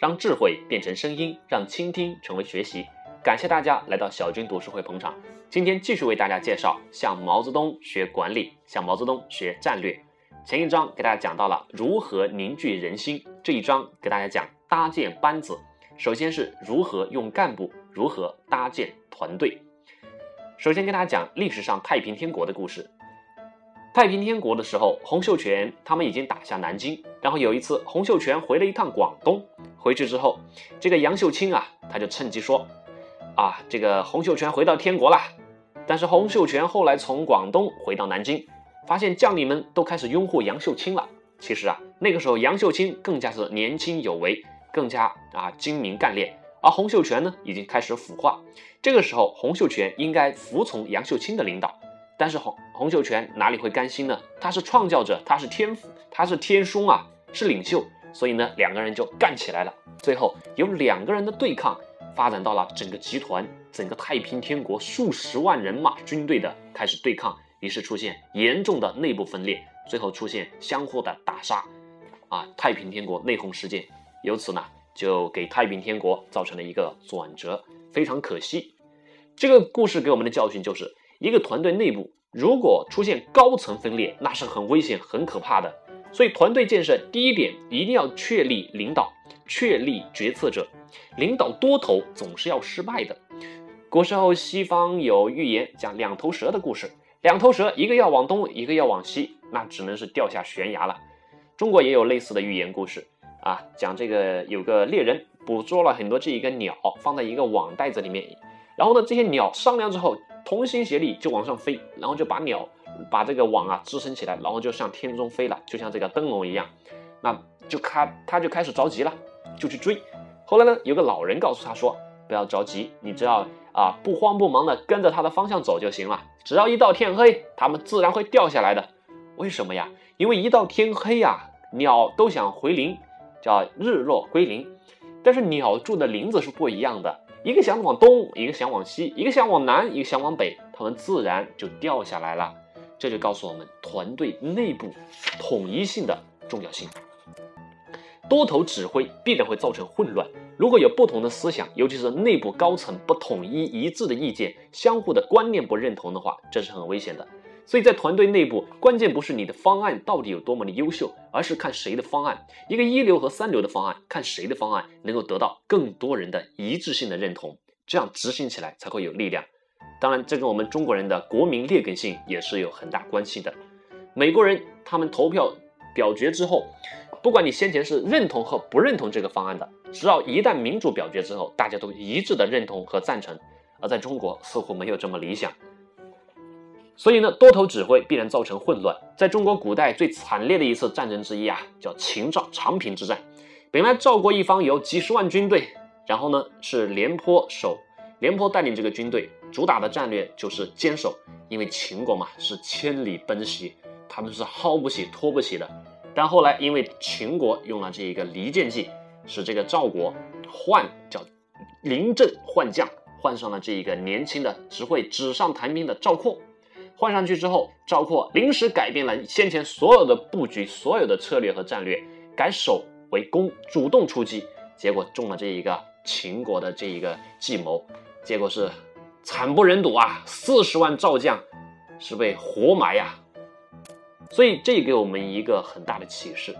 让智慧变成声音，让倾听成为学习。感谢大家来到小军读书会捧场。今天继续为大家介绍向毛泽东学管理，向毛泽东学战略。前一章给大家讲到了如何凝聚人心，这一章给大家讲搭建班子。首先是如何用干部，如何搭建团队。首先跟大家讲历史上太平天国的故事。太平天国的时候，洪秀全他们已经打下南京，然后有一次洪秀全回了一趟广东，回去之后，这个杨秀清啊，他就趁机说，啊，这个洪秀全回到天国了。但是洪秀全后来从广东回到南京，发现将领们都开始拥护杨秀清了。其实啊，那个时候杨秀清更加是年轻有为，更加啊精明干练，而洪秀全呢已经开始腐化。这个时候，洪秀全应该服从杨秀清的领导。但是洪洪秀全哪里会甘心呢？他是创造者，他是天父，他是天兄啊，是领袖，所以呢，两个人就干起来了。最后有两个人的对抗，发展到了整个集团、整个太平天国数十万人马军队的开始对抗，于是出现严重的内部分裂，最后出现相互的打杀，啊，太平天国内讧事件，由此呢，就给太平天国造成了一个转折，非常可惜。这个故事给我们的教训就是。一个团队内部如果出现高层分裂，那是很危险、很可怕的。所以，团队建设第一点一定要确立领导，确立决策者。领导多头总是要失败的。古时候西方有寓言讲两头蛇的故事，两头蛇一个要往东，一个要往西，那只能是掉下悬崖了。中国也有类似的寓言故事啊，讲这个有个猎人捕捉了很多这一个鸟，放在一个网袋子里面，然后呢，这些鸟商量之后。同心协力就往上飞，然后就把鸟把这个网啊支撑起来，然后就向天中飞了，就像这个灯笼一样。那就他他就开始着急了，就去追。后来呢，有个老人告诉他说：“不要着急，你只要啊不慌不忙的跟着他的方向走就行了。只要一到天黑，他们自然会掉下来的。为什么呀？因为一到天黑呀，鸟都想回林，叫日落归林。但是鸟住的林子是不一样的。”一个想往东，一个想往西，一个想往南，一个想往北，他们自然就掉下来了。这就告诉我们团队内部统一性的重要性。多头指挥必然会造成混乱。如果有不同的思想，尤其是内部高层不统一一致的意见，相互的观念不认同的话，这是很危险的。所以在团队内部，关键不是你的方案到底有多么的优秀，而是看谁的方案，一个一流和三流的方案，看谁的方案能够得到更多人的一致性的认同，这样执行起来才会有力量。当然，这跟我们中国人的国民劣根性也是有很大关系的。美国人他们投票表决之后，不管你先前是认同和不认同这个方案的，只要一旦民主表决之后，大家都一致的认同和赞成。而在中国似乎没有这么理想。所以呢，多头指挥必然造成混乱。在中国古代最惨烈的一次战争之一啊，叫秦赵长平之战。本来赵国一方有几十万军队，然后呢是廉颇守，廉颇带领这个军队，主打的战略就是坚守。因为秦国嘛是千里奔袭，他们是薅不起、拖不起的。但后来因为秦国用了这一个离间计，使这个赵国换叫临阵换将，换上了这一个年轻的、只会纸上谈兵的赵括。换上去之后，赵括临时改变了先前所有的布局、所有的策略和战略，改守为攻，主动出击，结果中了这一个秦国的这一个计谋，结果是惨不忍睹啊！四十万赵将是被活埋呀！所以这给我们一个很大的启示：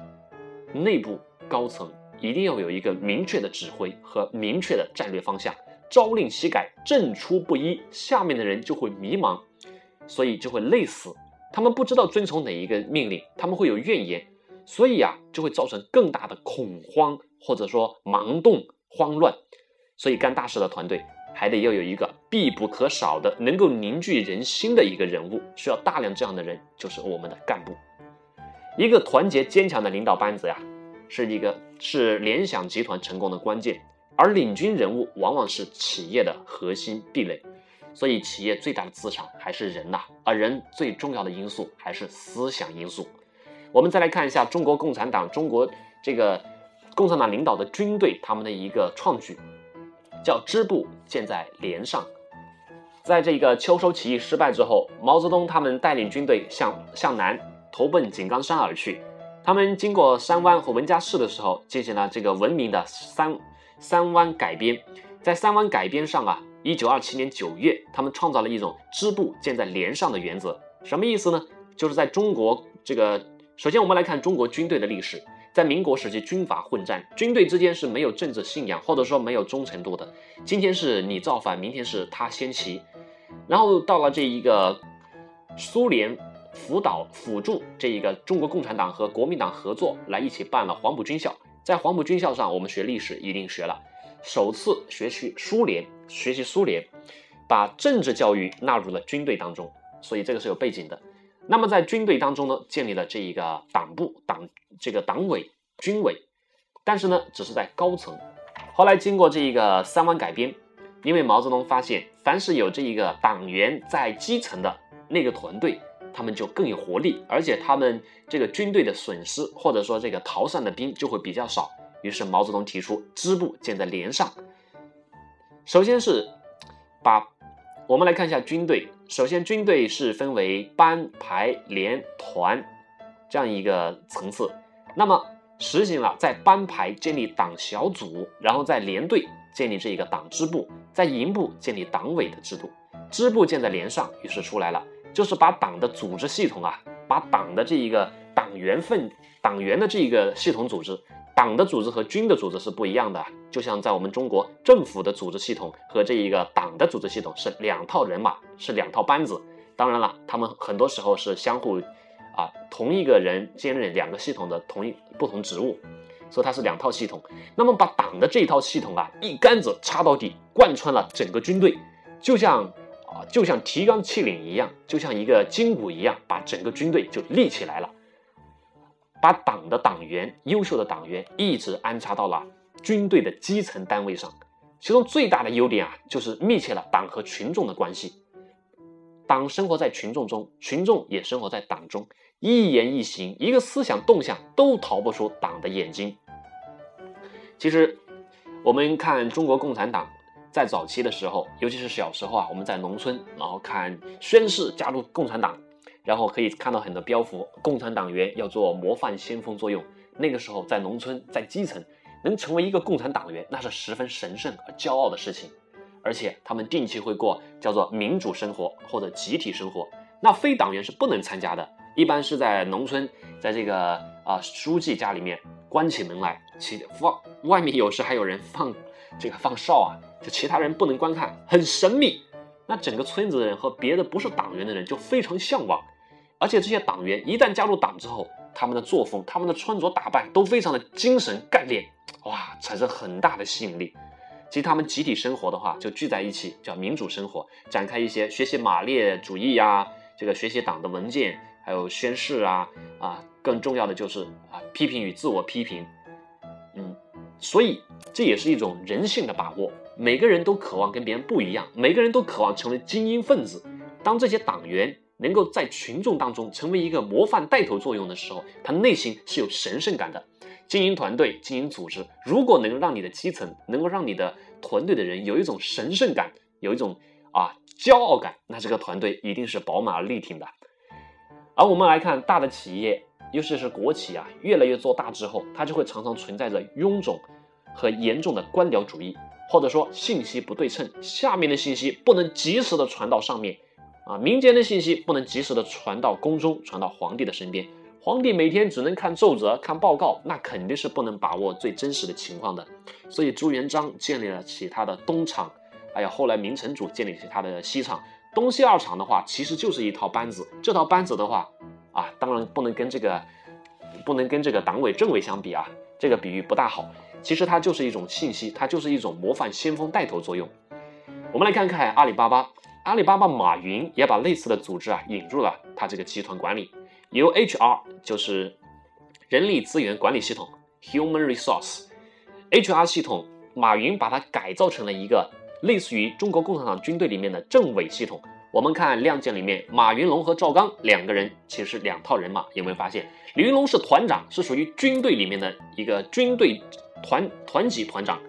内部高层一定要有一个明确的指挥和明确的战略方向，朝令夕改，政出不一，下面的人就会迷茫。所以就会累死，他们不知道遵从哪一个命令，他们会有怨言，所以啊，就会造成更大的恐慌，或者说盲动、慌乱。所以干大事的团队还得要有一个必不可少的、能够凝聚人心的一个人物，需要大量这样的人，就是我们的干部。一个团结坚强的领导班子呀，是一个是联想集团成功的关键，而领军人物往往是企业的核心壁垒。所以，企业最大的资产还是人呐，而人最重要的因素还是思想因素。我们再来看一下中国共产党，中国这个共产党领导的军队，他们的一个创举，叫支部建在连上。在这个秋收起义失败之后，毛泽东他们带领军队向向南投奔井冈山而去。他们经过三湾和文家市的时候，进行了这个文明的三三湾改编。在三湾改编上啊，一九二七年九月，他们创造了一种支部建在连上的原则。什么意思呢？就是在中国这个，首先我们来看中国军队的历史，在民国时期军阀混战，军队之间是没有政治信仰或者说没有忠诚度的。今天是你造反，明天是他先旗。然后到了这一个苏联辅导辅助这一个中国共产党和国民党合作来一起办了黄埔军校。在黄埔军校上，我们学历史一定学了。首次学习苏联，学习苏联，把政治教育纳入了军队当中，所以这个是有背景的。那么在军队当中呢，建立了这一个党部、党这个党委、军委，但是呢，只是在高层。后来经过这一个三湾改编，因为毛泽东发现，凡是有这一个党员在基层的那个团队，他们就更有活力，而且他们这个军队的损失或者说这个逃散的兵就会比较少。于是毛泽东提出支部建在连上。首先是把我们来看一下军队。首先，军队是分为班、排、连、团这样一个层次。那么实行了在班排建立党小组，然后在连队建立这一个党支部，在营部建立党委的制度。支部建在连上，于是出来了，就是把党的组织系统啊，把党的这一个党员分党员的这一个系统组织。党的组织和军的组织是不一样的，就像在我们中国政府的组织系统和这一个党的组织系统是两套人马，是两套班子。当然了，他们很多时候是相互，啊，同一个人兼任两个系统的同一不同职务，所以它是两套系统。那么把党的这一套系统啊一竿子插到底，贯穿了整个军队，就像啊就像提纲挈领一样，就像一个筋骨一样，把整个军队就立起来了。把党的党员、优秀的党员一直安插到了军队的基层单位上，其中最大的优点啊，就是密切了党和群众的关系。党生活在群众中，群众也生活在党中，一言一行、一个思想动向都逃不出党的眼睛。其实，我们看中国共产党在早期的时候，尤其是小时候啊，我们在农村，然后看宣誓加入共产党。然后可以看到很多标符，共产党员要做模范先锋作用。那个时候在农村，在基层，能成为一个共产党员，那是十分神圣和骄傲的事情。而且他们定期会过叫做民主生活或者集体生活。那非党员是不能参加的，一般是在农村，在这个啊书记家里面关起门来，其放外面有时还有人放这个放哨啊，就其他人不能观看，很神秘。那整个村子的人和别的不是党员的人就非常向往，而且这些党员一旦加入党之后，他们的作风、他们的穿着打扮都非常的精神干练，哇，产生很大的吸引力。其实他们集体生活的话，就聚在一起叫民主生活，展开一些学习马列主义呀，这个学习党的文件，还有宣誓啊啊，更重要的就是啊批评与自我批评，嗯，所以这也是一种人性的把握。每个人都渴望跟别人不一样，每个人都渴望成为精英分子。当这些党员能够在群众当中成为一个模范带头作用的时候，他内心是有神圣感的。经营团队、经营组织，如果能让你的基层，能够让你的团队的人有一种神圣感，有一种啊骄傲感，那这个团队一定是饱满而力挺的。而我们来看大的企业，尤其是国企啊，越来越做大之后，它就会常常存在着臃肿和严重的官僚主义。或者说信息不对称，下面的信息不能及时的传到上面，啊，民间的信息不能及时的传到宫中，传到皇帝的身边。皇帝每天只能看奏折、看报告，那肯定是不能把握最真实的情况的。所以朱元璋建立了起他的东厂，还有后来明成祖建立起他的西厂。东西二厂的话，其实就是一套班子。这套班子的话，啊，当然不能跟这个，不能跟这个党委政委相比啊，这个比喻不大好。其实它就是一种信息，它就是一种模范先锋带头作用。我们来看看阿里巴巴，阿里巴巴马云也把类似的组织啊引入了他这个集团管理，由 HR 就是人力资源管理系统 （Human Resource），HR 系统，马云把它改造成了一个类似于中国共产党军队里面的政委系统。我们看《亮剑》里面，马云龙和赵刚两个人其实是两套人马，有没有发现？李云龙是团长，是属于军队里面的一个军队。团团级团长，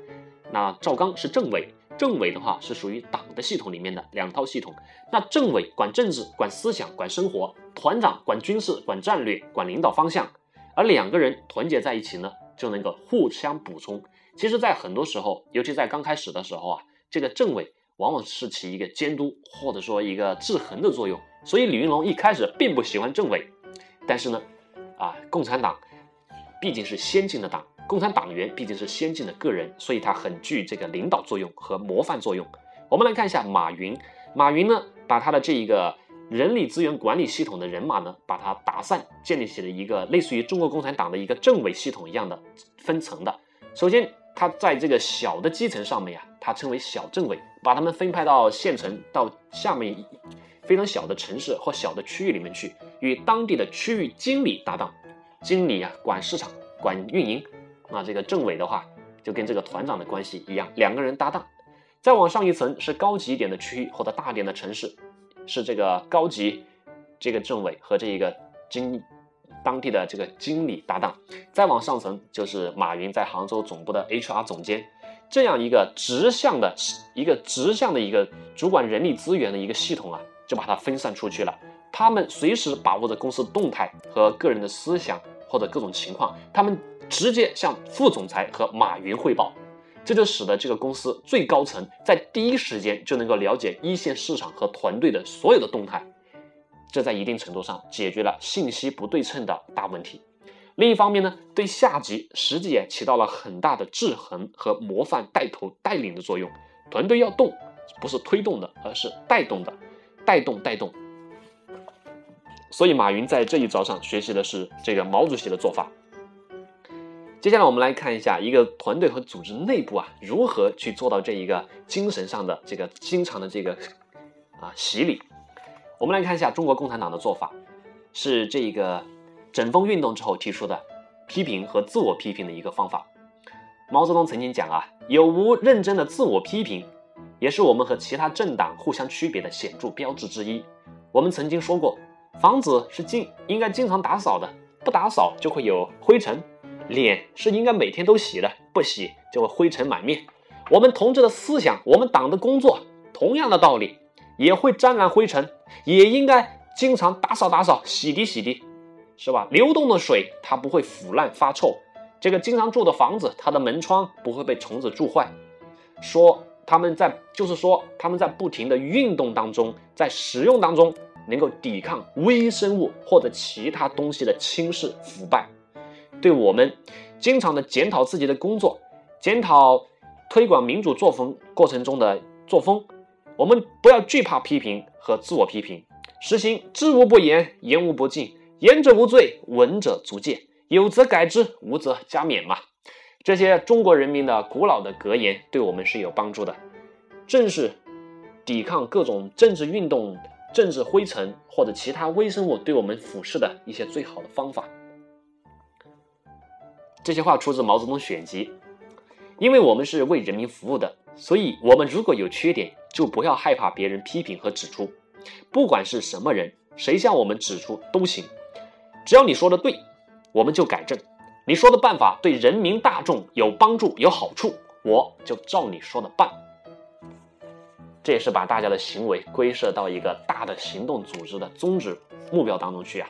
那赵刚是政委，政委的话是属于党的系统里面的两套系统。那政委管政治、管思想、管生活；团长管军事、管战略、管领导方向。而两个人团结在一起呢，就能够互相补充。其实，在很多时候，尤其在刚开始的时候啊，这个政委往往是起一个监督或者说一个制衡的作用。所以李云龙一开始并不喜欢政委，但是呢，啊，共产党毕竟是先进的党，共产党员毕竟是先进的个人，所以他很具这个领导作用和模范作用。我们来看一下马云，马云呢，把他的这一个人力资源管理系统的人马呢，把它打散，建立起了一个类似于中国共产党的一个政委系统一样的分层的。首先，他在这个小的基层上面呀，他称为小政委，把他们分派到县城到下面。非常小的城市或小的区域里面去，与当地的区域经理搭档，经理啊管市场、管运营，那这个政委的话就跟这个团长的关系一样，两个人搭档。再往上一层是高级一点的区域或者大点的城市，是这个高级这个政委和这一个经当地的这个经理搭档。再往上层就是马云在杭州总部的 HR 总监。这样一个直向的一个直向的一个主管人力资源的一个系统啊。就把它分散出去了。他们随时把握着公司动态和个人的思想或者各种情况，他们直接向副总裁和马云汇报，这就使得这个公司最高层在第一时间就能够了解一线市场和团队的所有的动态。这在一定程度上解决了信息不对称的大问题。另一方面呢，对下级实际也起到了很大的制衡和模范带头带领的作用。团队要动，不是推动的，而是带动的。带动带动，所以马云在这一招上学习的是这个毛主席的做法。接下来我们来看一下一个团队和组织内部啊如何去做到这一个精神上的这个经常的这个啊洗礼。我们来看一下中国共产党的做法，是这一个整风运动之后提出的批评和自我批评的一个方法。毛泽东曾经讲啊，有无认真的自我批评。也是我们和其他政党互相区别的显著标志之一。我们曾经说过，房子是经应该经常打扫的，不打扫就会有灰尘；脸是应该每天都洗的，不洗就会灰尘满面。我们同志的思想，我们党的工作，同样的道理，也会沾染灰尘，也应该经常打扫打扫，洗涤洗涤，是吧？流动的水它不会腐烂发臭，这个经常住的房子，它的门窗不会被虫子蛀坏。说。他们在，就是说，他们在不停的运动当中，在使用当中，能够抵抗微生物或者其他东西的侵蚀腐败。对我们经常的检讨自己的工作，检讨推广民主作风过程中的作风，我们不要惧怕批评和自我批评，实行知无不言，言无不尽，言者无罪，闻者足戒，有则改之，无则加勉嘛。这些中国人民的古老的格言对我们是有帮助的，正是抵抗各种政治运动、政治灰尘或者其他微生物对我们腐蚀的一些最好的方法。这些话出自毛泽东选集。因为我们是为人民服务的，所以我们如果有缺点，就不要害怕别人批评和指出，不管是什么人，谁向我们指出都行，只要你说的对，我们就改正。你说的办法对人民大众有帮助、有好处，我就照你说的办。这也是把大家的行为归设到一个大的行动组织的宗旨目标当中去啊。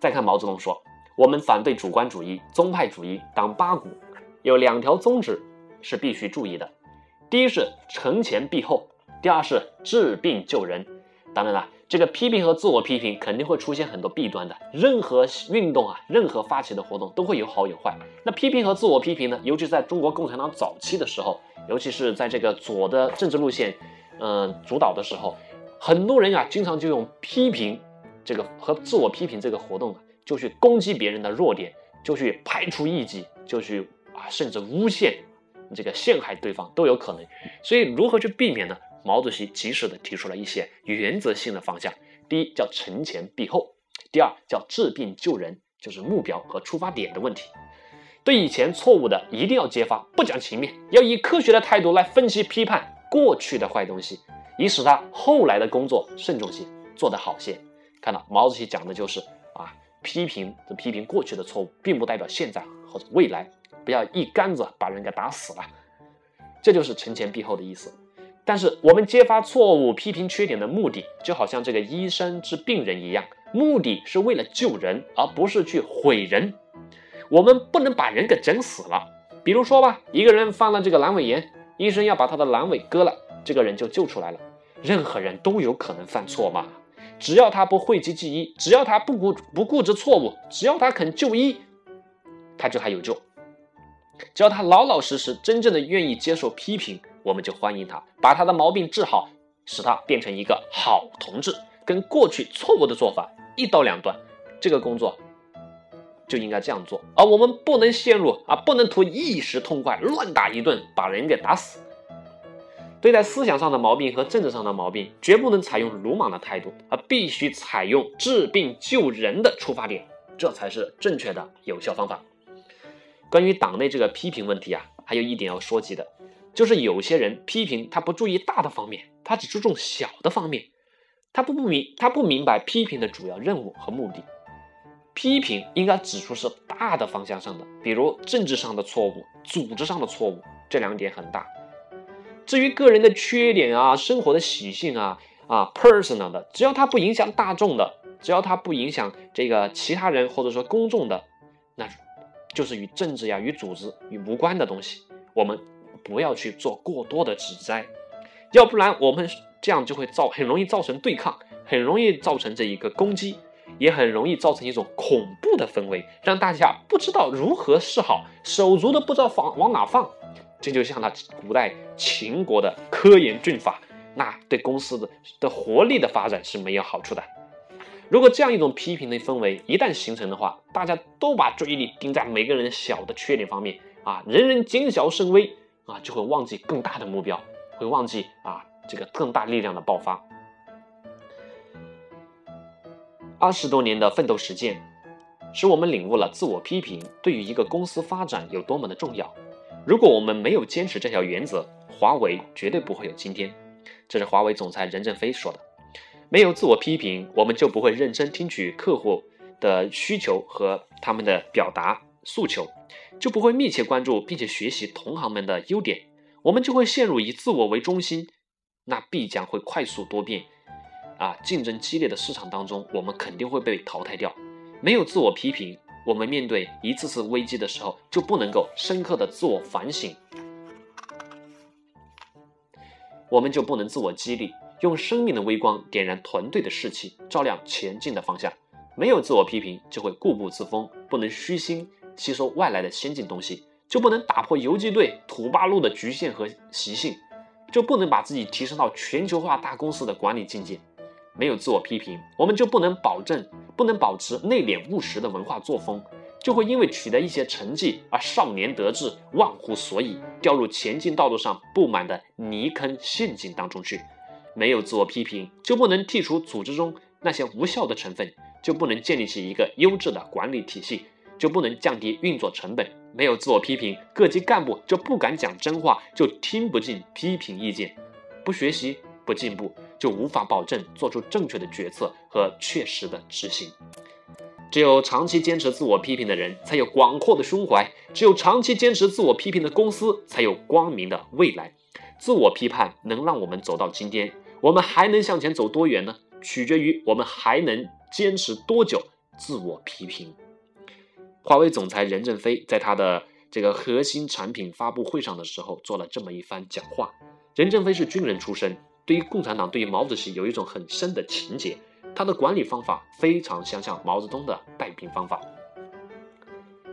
再看毛泽东说，我们反对主观主义、宗派主义、党八股，有两条宗旨是必须注意的：第一是惩前毖后，第二是治病救人。当然了，这个批评和自我批评肯定会出现很多弊端的。任何运动啊，任何发起的活动都会有好有坏。那批评和自我批评呢？尤其在中国共产党早期的时候，尤其是在这个左的政治路线，嗯，主导的时候，很多人啊，经常就用批评这个和自我批评这个活动啊，就去攻击别人的弱点，就去排除异己，就去啊，甚至诬陷这个陷害对方都有可能。所以，如何去避免呢？毛主席及时的提出了一些原则性的方向，第一叫惩前毖后，第二叫治病救人，就是目标和出发点的问题。对以前错误的一定要揭发，不讲情面，要以科学的态度来分析批判过去的坏东西，以使他后来的工作慎重些，做得好些。看到毛主席讲的就是，批评这批评过去的错误，并不代表现在或者未来，不要一竿子把人给打死了，这就是惩前毖后的意思。但是我们揭发错误、批评缺点的目的，就好像这个医生治病人一样，目的是为了救人，而不是去毁人。我们不能把人给整死了。比如说吧，一个人犯了这个阑尾炎，医生要把他的阑尾割了，这个人就救出来了。任何人都有可能犯错嘛，只要他不讳疾忌医，只要他不固不固执错误，只要他肯就医，他就还有救。只要他老老实实、真正的愿意接受批评，我们就欢迎他，把他的毛病治好，使他变成一个好同志，跟过去错误的做法一刀两断。这个工作就应该这样做，而我们不能陷入啊，不能图一时痛快乱打一顿，把人给打死。对待思想上的毛病和政治上的毛病，绝不能采用鲁莽的态度，而必须采用治病救人的出发点，这才是正确的有效方法。关于党内这个批评问题啊，还有一点要说及的，就是有些人批评他不注意大的方面，他只注重小的方面，他不不明他不明白批评的主要任务和目的。批评应该指出是大的方向上的，比如政治上的错误、组织上的错误，这两点很大。至于个人的缺点啊、生活的习性啊、啊 personal 的，只要它不影响大众的，只要它不影响这个其他人或者说公众的，那。就是与政治呀、与组织与无关的东西，我们不要去做过多的指摘，要不然我们这样就会造很容易造成对抗，很容易造成这一个攻击，也很容易造成一种恐怖的氛围，让大家不知道如何是好，手足都不知道放往哪放。这就像那古代秦国的科研军法，那对公司的的活力的发展是没有好处的。如果这样一种批评的氛围一旦形成的话，大家都把注意力盯在每个人小的缺点方面啊，人人谨小慎微啊，就会忘记更大的目标，会忘记啊这个更大力量的爆发。二十多年的奋斗实践，使我们领悟了自我批评对于一个公司发展有多么的重要。如果我们没有坚持这条原则，华为绝对不会有今天。这是华为总裁任正非说的。没有自我批评，我们就不会认真听取客户的需求和他们的表达诉求，就不会密切关注并且学习同行们的优点，我们就会陷入以自我为中心，那必将会快速多变，啊，竞争激烈的市场当中，我们肯定会被淘汰掉。没有自我批评，我们面对一次次危机的时候，就不能够深刻的自我反省，我们就不能自我激励。用生命的微光点燃团队的士气，照亮前进的方向。没有自我批评，就会固步自封，不能虚心吸收外来的先进东西，就不能打破游击队土八路的局限和习性，就不能把自己提升到全球化大公司的管理境界。没有自我批评，我们就不能保证，不能保持内敛务实的文化作风，就会因为取得一些成绩而少年得志，忘乎所以，掉入前进道路上布满的泥坑陷阱当中去。没有自我批评，就不能剔除组织中那些无效的成分，就不能建立起一个优质的管理体系，就不能降低运作成本。没有自我批评，各级干部就不敢讲真话，就听不进批评意见，不学习不进步，就无法保证做出正确的决策和确实的执行。只有长期坚持自我批评的人，才有广阔的胸怀；只有长期坚持自我批评的公司，才有光明的未来。自我批判能让我们走到今天。我们还能向前走多远呢？取决于我们还能坚持多久自我批评。华为总裁任正非在他的这个核心产品发布会上的时候做了这么一番讲话。任正非是军人出身，对于共产党、对于毛主席有一种很深的情结。他的管理方法非常相像毛泽东的带兵方法。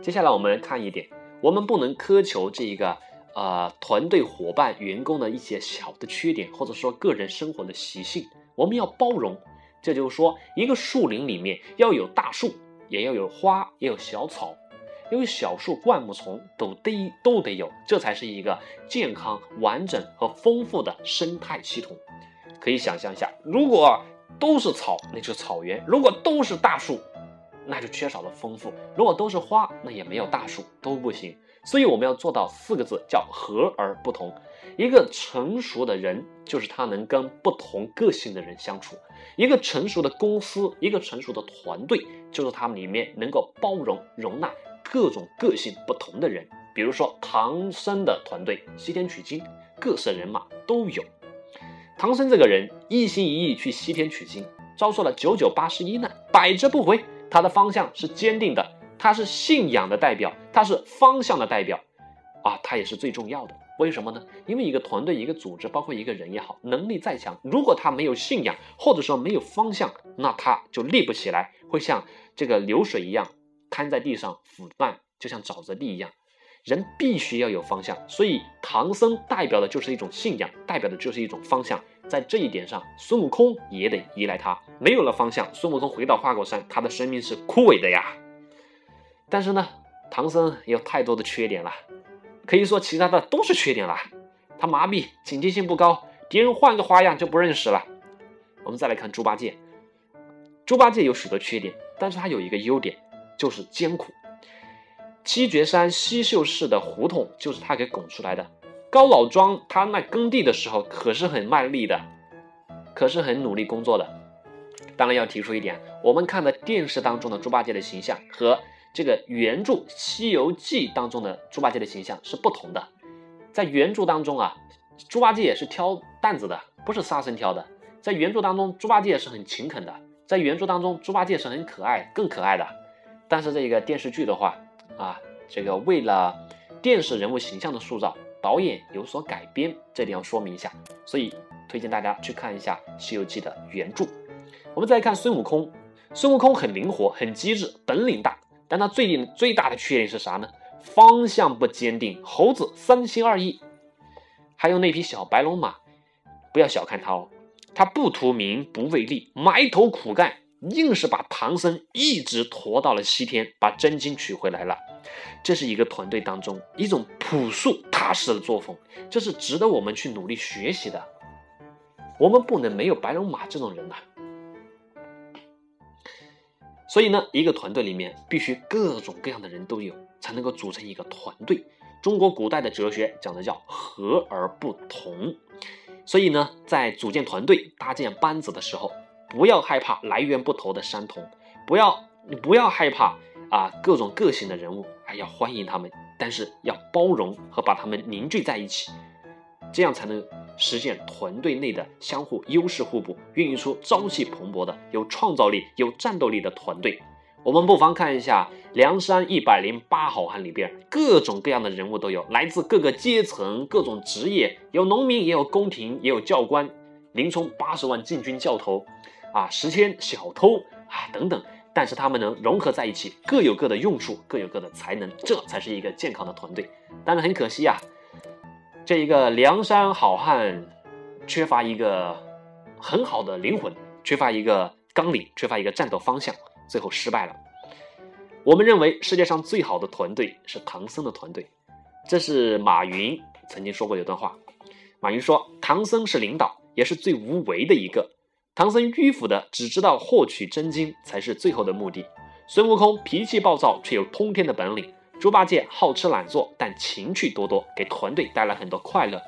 接下来我们来看一点，我们不能苛求这一个。呃，团队伙伴、员工的一些小的缺点，或者说个人生活的习性，我们要包容。这就是说，一个树林里面要有大树，也要有花，也有小草，因为小树、灌木丛都得都得有，这才是一个健康、完整和丰富的生态系统。可以想象一下，如果都是草，那就是草原；如果都是大树，那就缺少了丰富；如果都是花，那也没有大树，都不行。所以我们要做到四个字，叫和而不同。一个成熟的人，就是他能跟不同个性的人相处；一个成熟的公司，一个成熟的团队，就是他们里面能够包容容纳各种个性不同的人。比如说唐僧的团队，西天取经，各色人马都有。唐僧这个人一心一意去西天取经，遭受了九九八十一难，百折不回。他的方向是坚定的，他是信仰的代表，他是方向的代表，啊，他也是最重要的。为什么呢？因为一个团队、一个组织，包括一个人也好，能力再强，如果他没有信仰，或者说没有方向，那他就立不起来，会像这个流水一样瘫在地上腐烂，就像沼泽地一样。人必须要有方向，所以唐僧代表的就是一种信仰，代表的就是一种方向。在这一点上，孙悟空也得依赖他。没有了方向，孙悟空回到花果山，他的生命是枯萎的呀。但是呢，唐僧有太多的缺点了。可以说，其他的都是缺点了。他麻痹，警惕性不高，敌人换个花样就不认识了。我们再来看猪八戒，猪八戒有许多缺点，但是他有一个优点，就是艰苦。七绝山西秀市的胡同就是他给拱出来的。高老庄他那耕地的时候可是很卖力的，可是很努力工作的。当然要提出一点，我们看的电视当中的猪八戒的形象和。这个原著《西游记》当中的猪八戒的形象是不同的，在原著当中啊，猪八戒也是挑担子的，不是沙僧挑的。在原著当中，猪八戒是很勤恳的，在原著当中，猪八戒是很可爱、更可爱的。但是这个电视剧的话啊，这个为了电视人物形象的塑造，导演有所改编，这点要说明一下。所以推荐大家去看一下《西游记》的原著。我们再看孙悟空，孙悟空很灵活、很机智，本领大。但他最最大的缺点是啥呢？方向不坚定，猴子三心二意。还有那匹小白龙马，不要小看他哦，他不图名不为利，埋头苦干，硬是把唐僧一直驮到了西天，把真经取回来了。这是一个团队当中一种朴素踏实的作风，这是值得我们去努力学习的。我们不能没有白龙马这种人呐。所以呢，一个团队里面必须各种各样的人都有，才能够组成一个团队。中国古代的哲学讲的叫和而不同。所以呢，在组建团队、搭建班子的时候，不要害怕来源不同的山同，不要你不要害怕啊各种个性的人物，还要欢迎他们，但是要包容和把他们凝聚在一起，这样才能。实现团队内的相互优势互补，孕育出朝气蓬勃的、有创造力、有战斗力的团队。我们不妨看一下《梁山一百零八好汉》里边，各种各样的人物都有，来自各个阶层、各种职业，有农民，也有宫廷，也有教官，林冲八十万禁军教头，啊，十千小偷啊等等。但是他们能融合在一起，各有各的用处，各有各的才能，这才是一个健康的团队。但是很可惜啊。这一个梁山好汉，缺乏一个很好的灵魂，缺乏一个纲领，缺乏一个战斗方向，最后失败了。我们认为世界上最好的团队是唐僧的团队，这是马云曾经说过一段话。马云说：“唐僧是领导，也是最无为的一个。唐僧迂腐的，只知道获取真经才是最后的目的。孙悟空脾气暴躁，却有通天的本领。”猪八戒好吃懒做，但情趣多多，给团队带来很多快乐。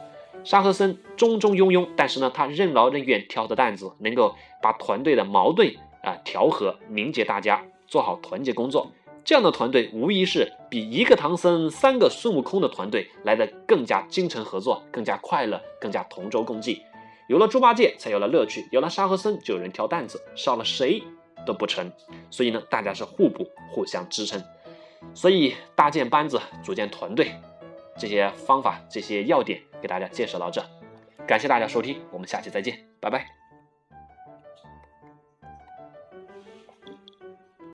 沙和僧中中庸庸，但是呢，他任劳任怨，挑的担子，能够把团队的矛盾啊调和，凝结大家，做好团结工作。这样的团队无疑是比一个唐僧、三个孙悟空的团队来的更加精诚合作，更加快乐，更加同舟共济。有了猪八戒，才有了乐趣；有了沙和僧，就有人挑担子，少了谁都不成。所以呢，大家是互补，互相支撑。所以搭建班子、组建团队，这些方法、这些要点给大家介绍到这，感谢大家收听，我们下期再见，拜拜。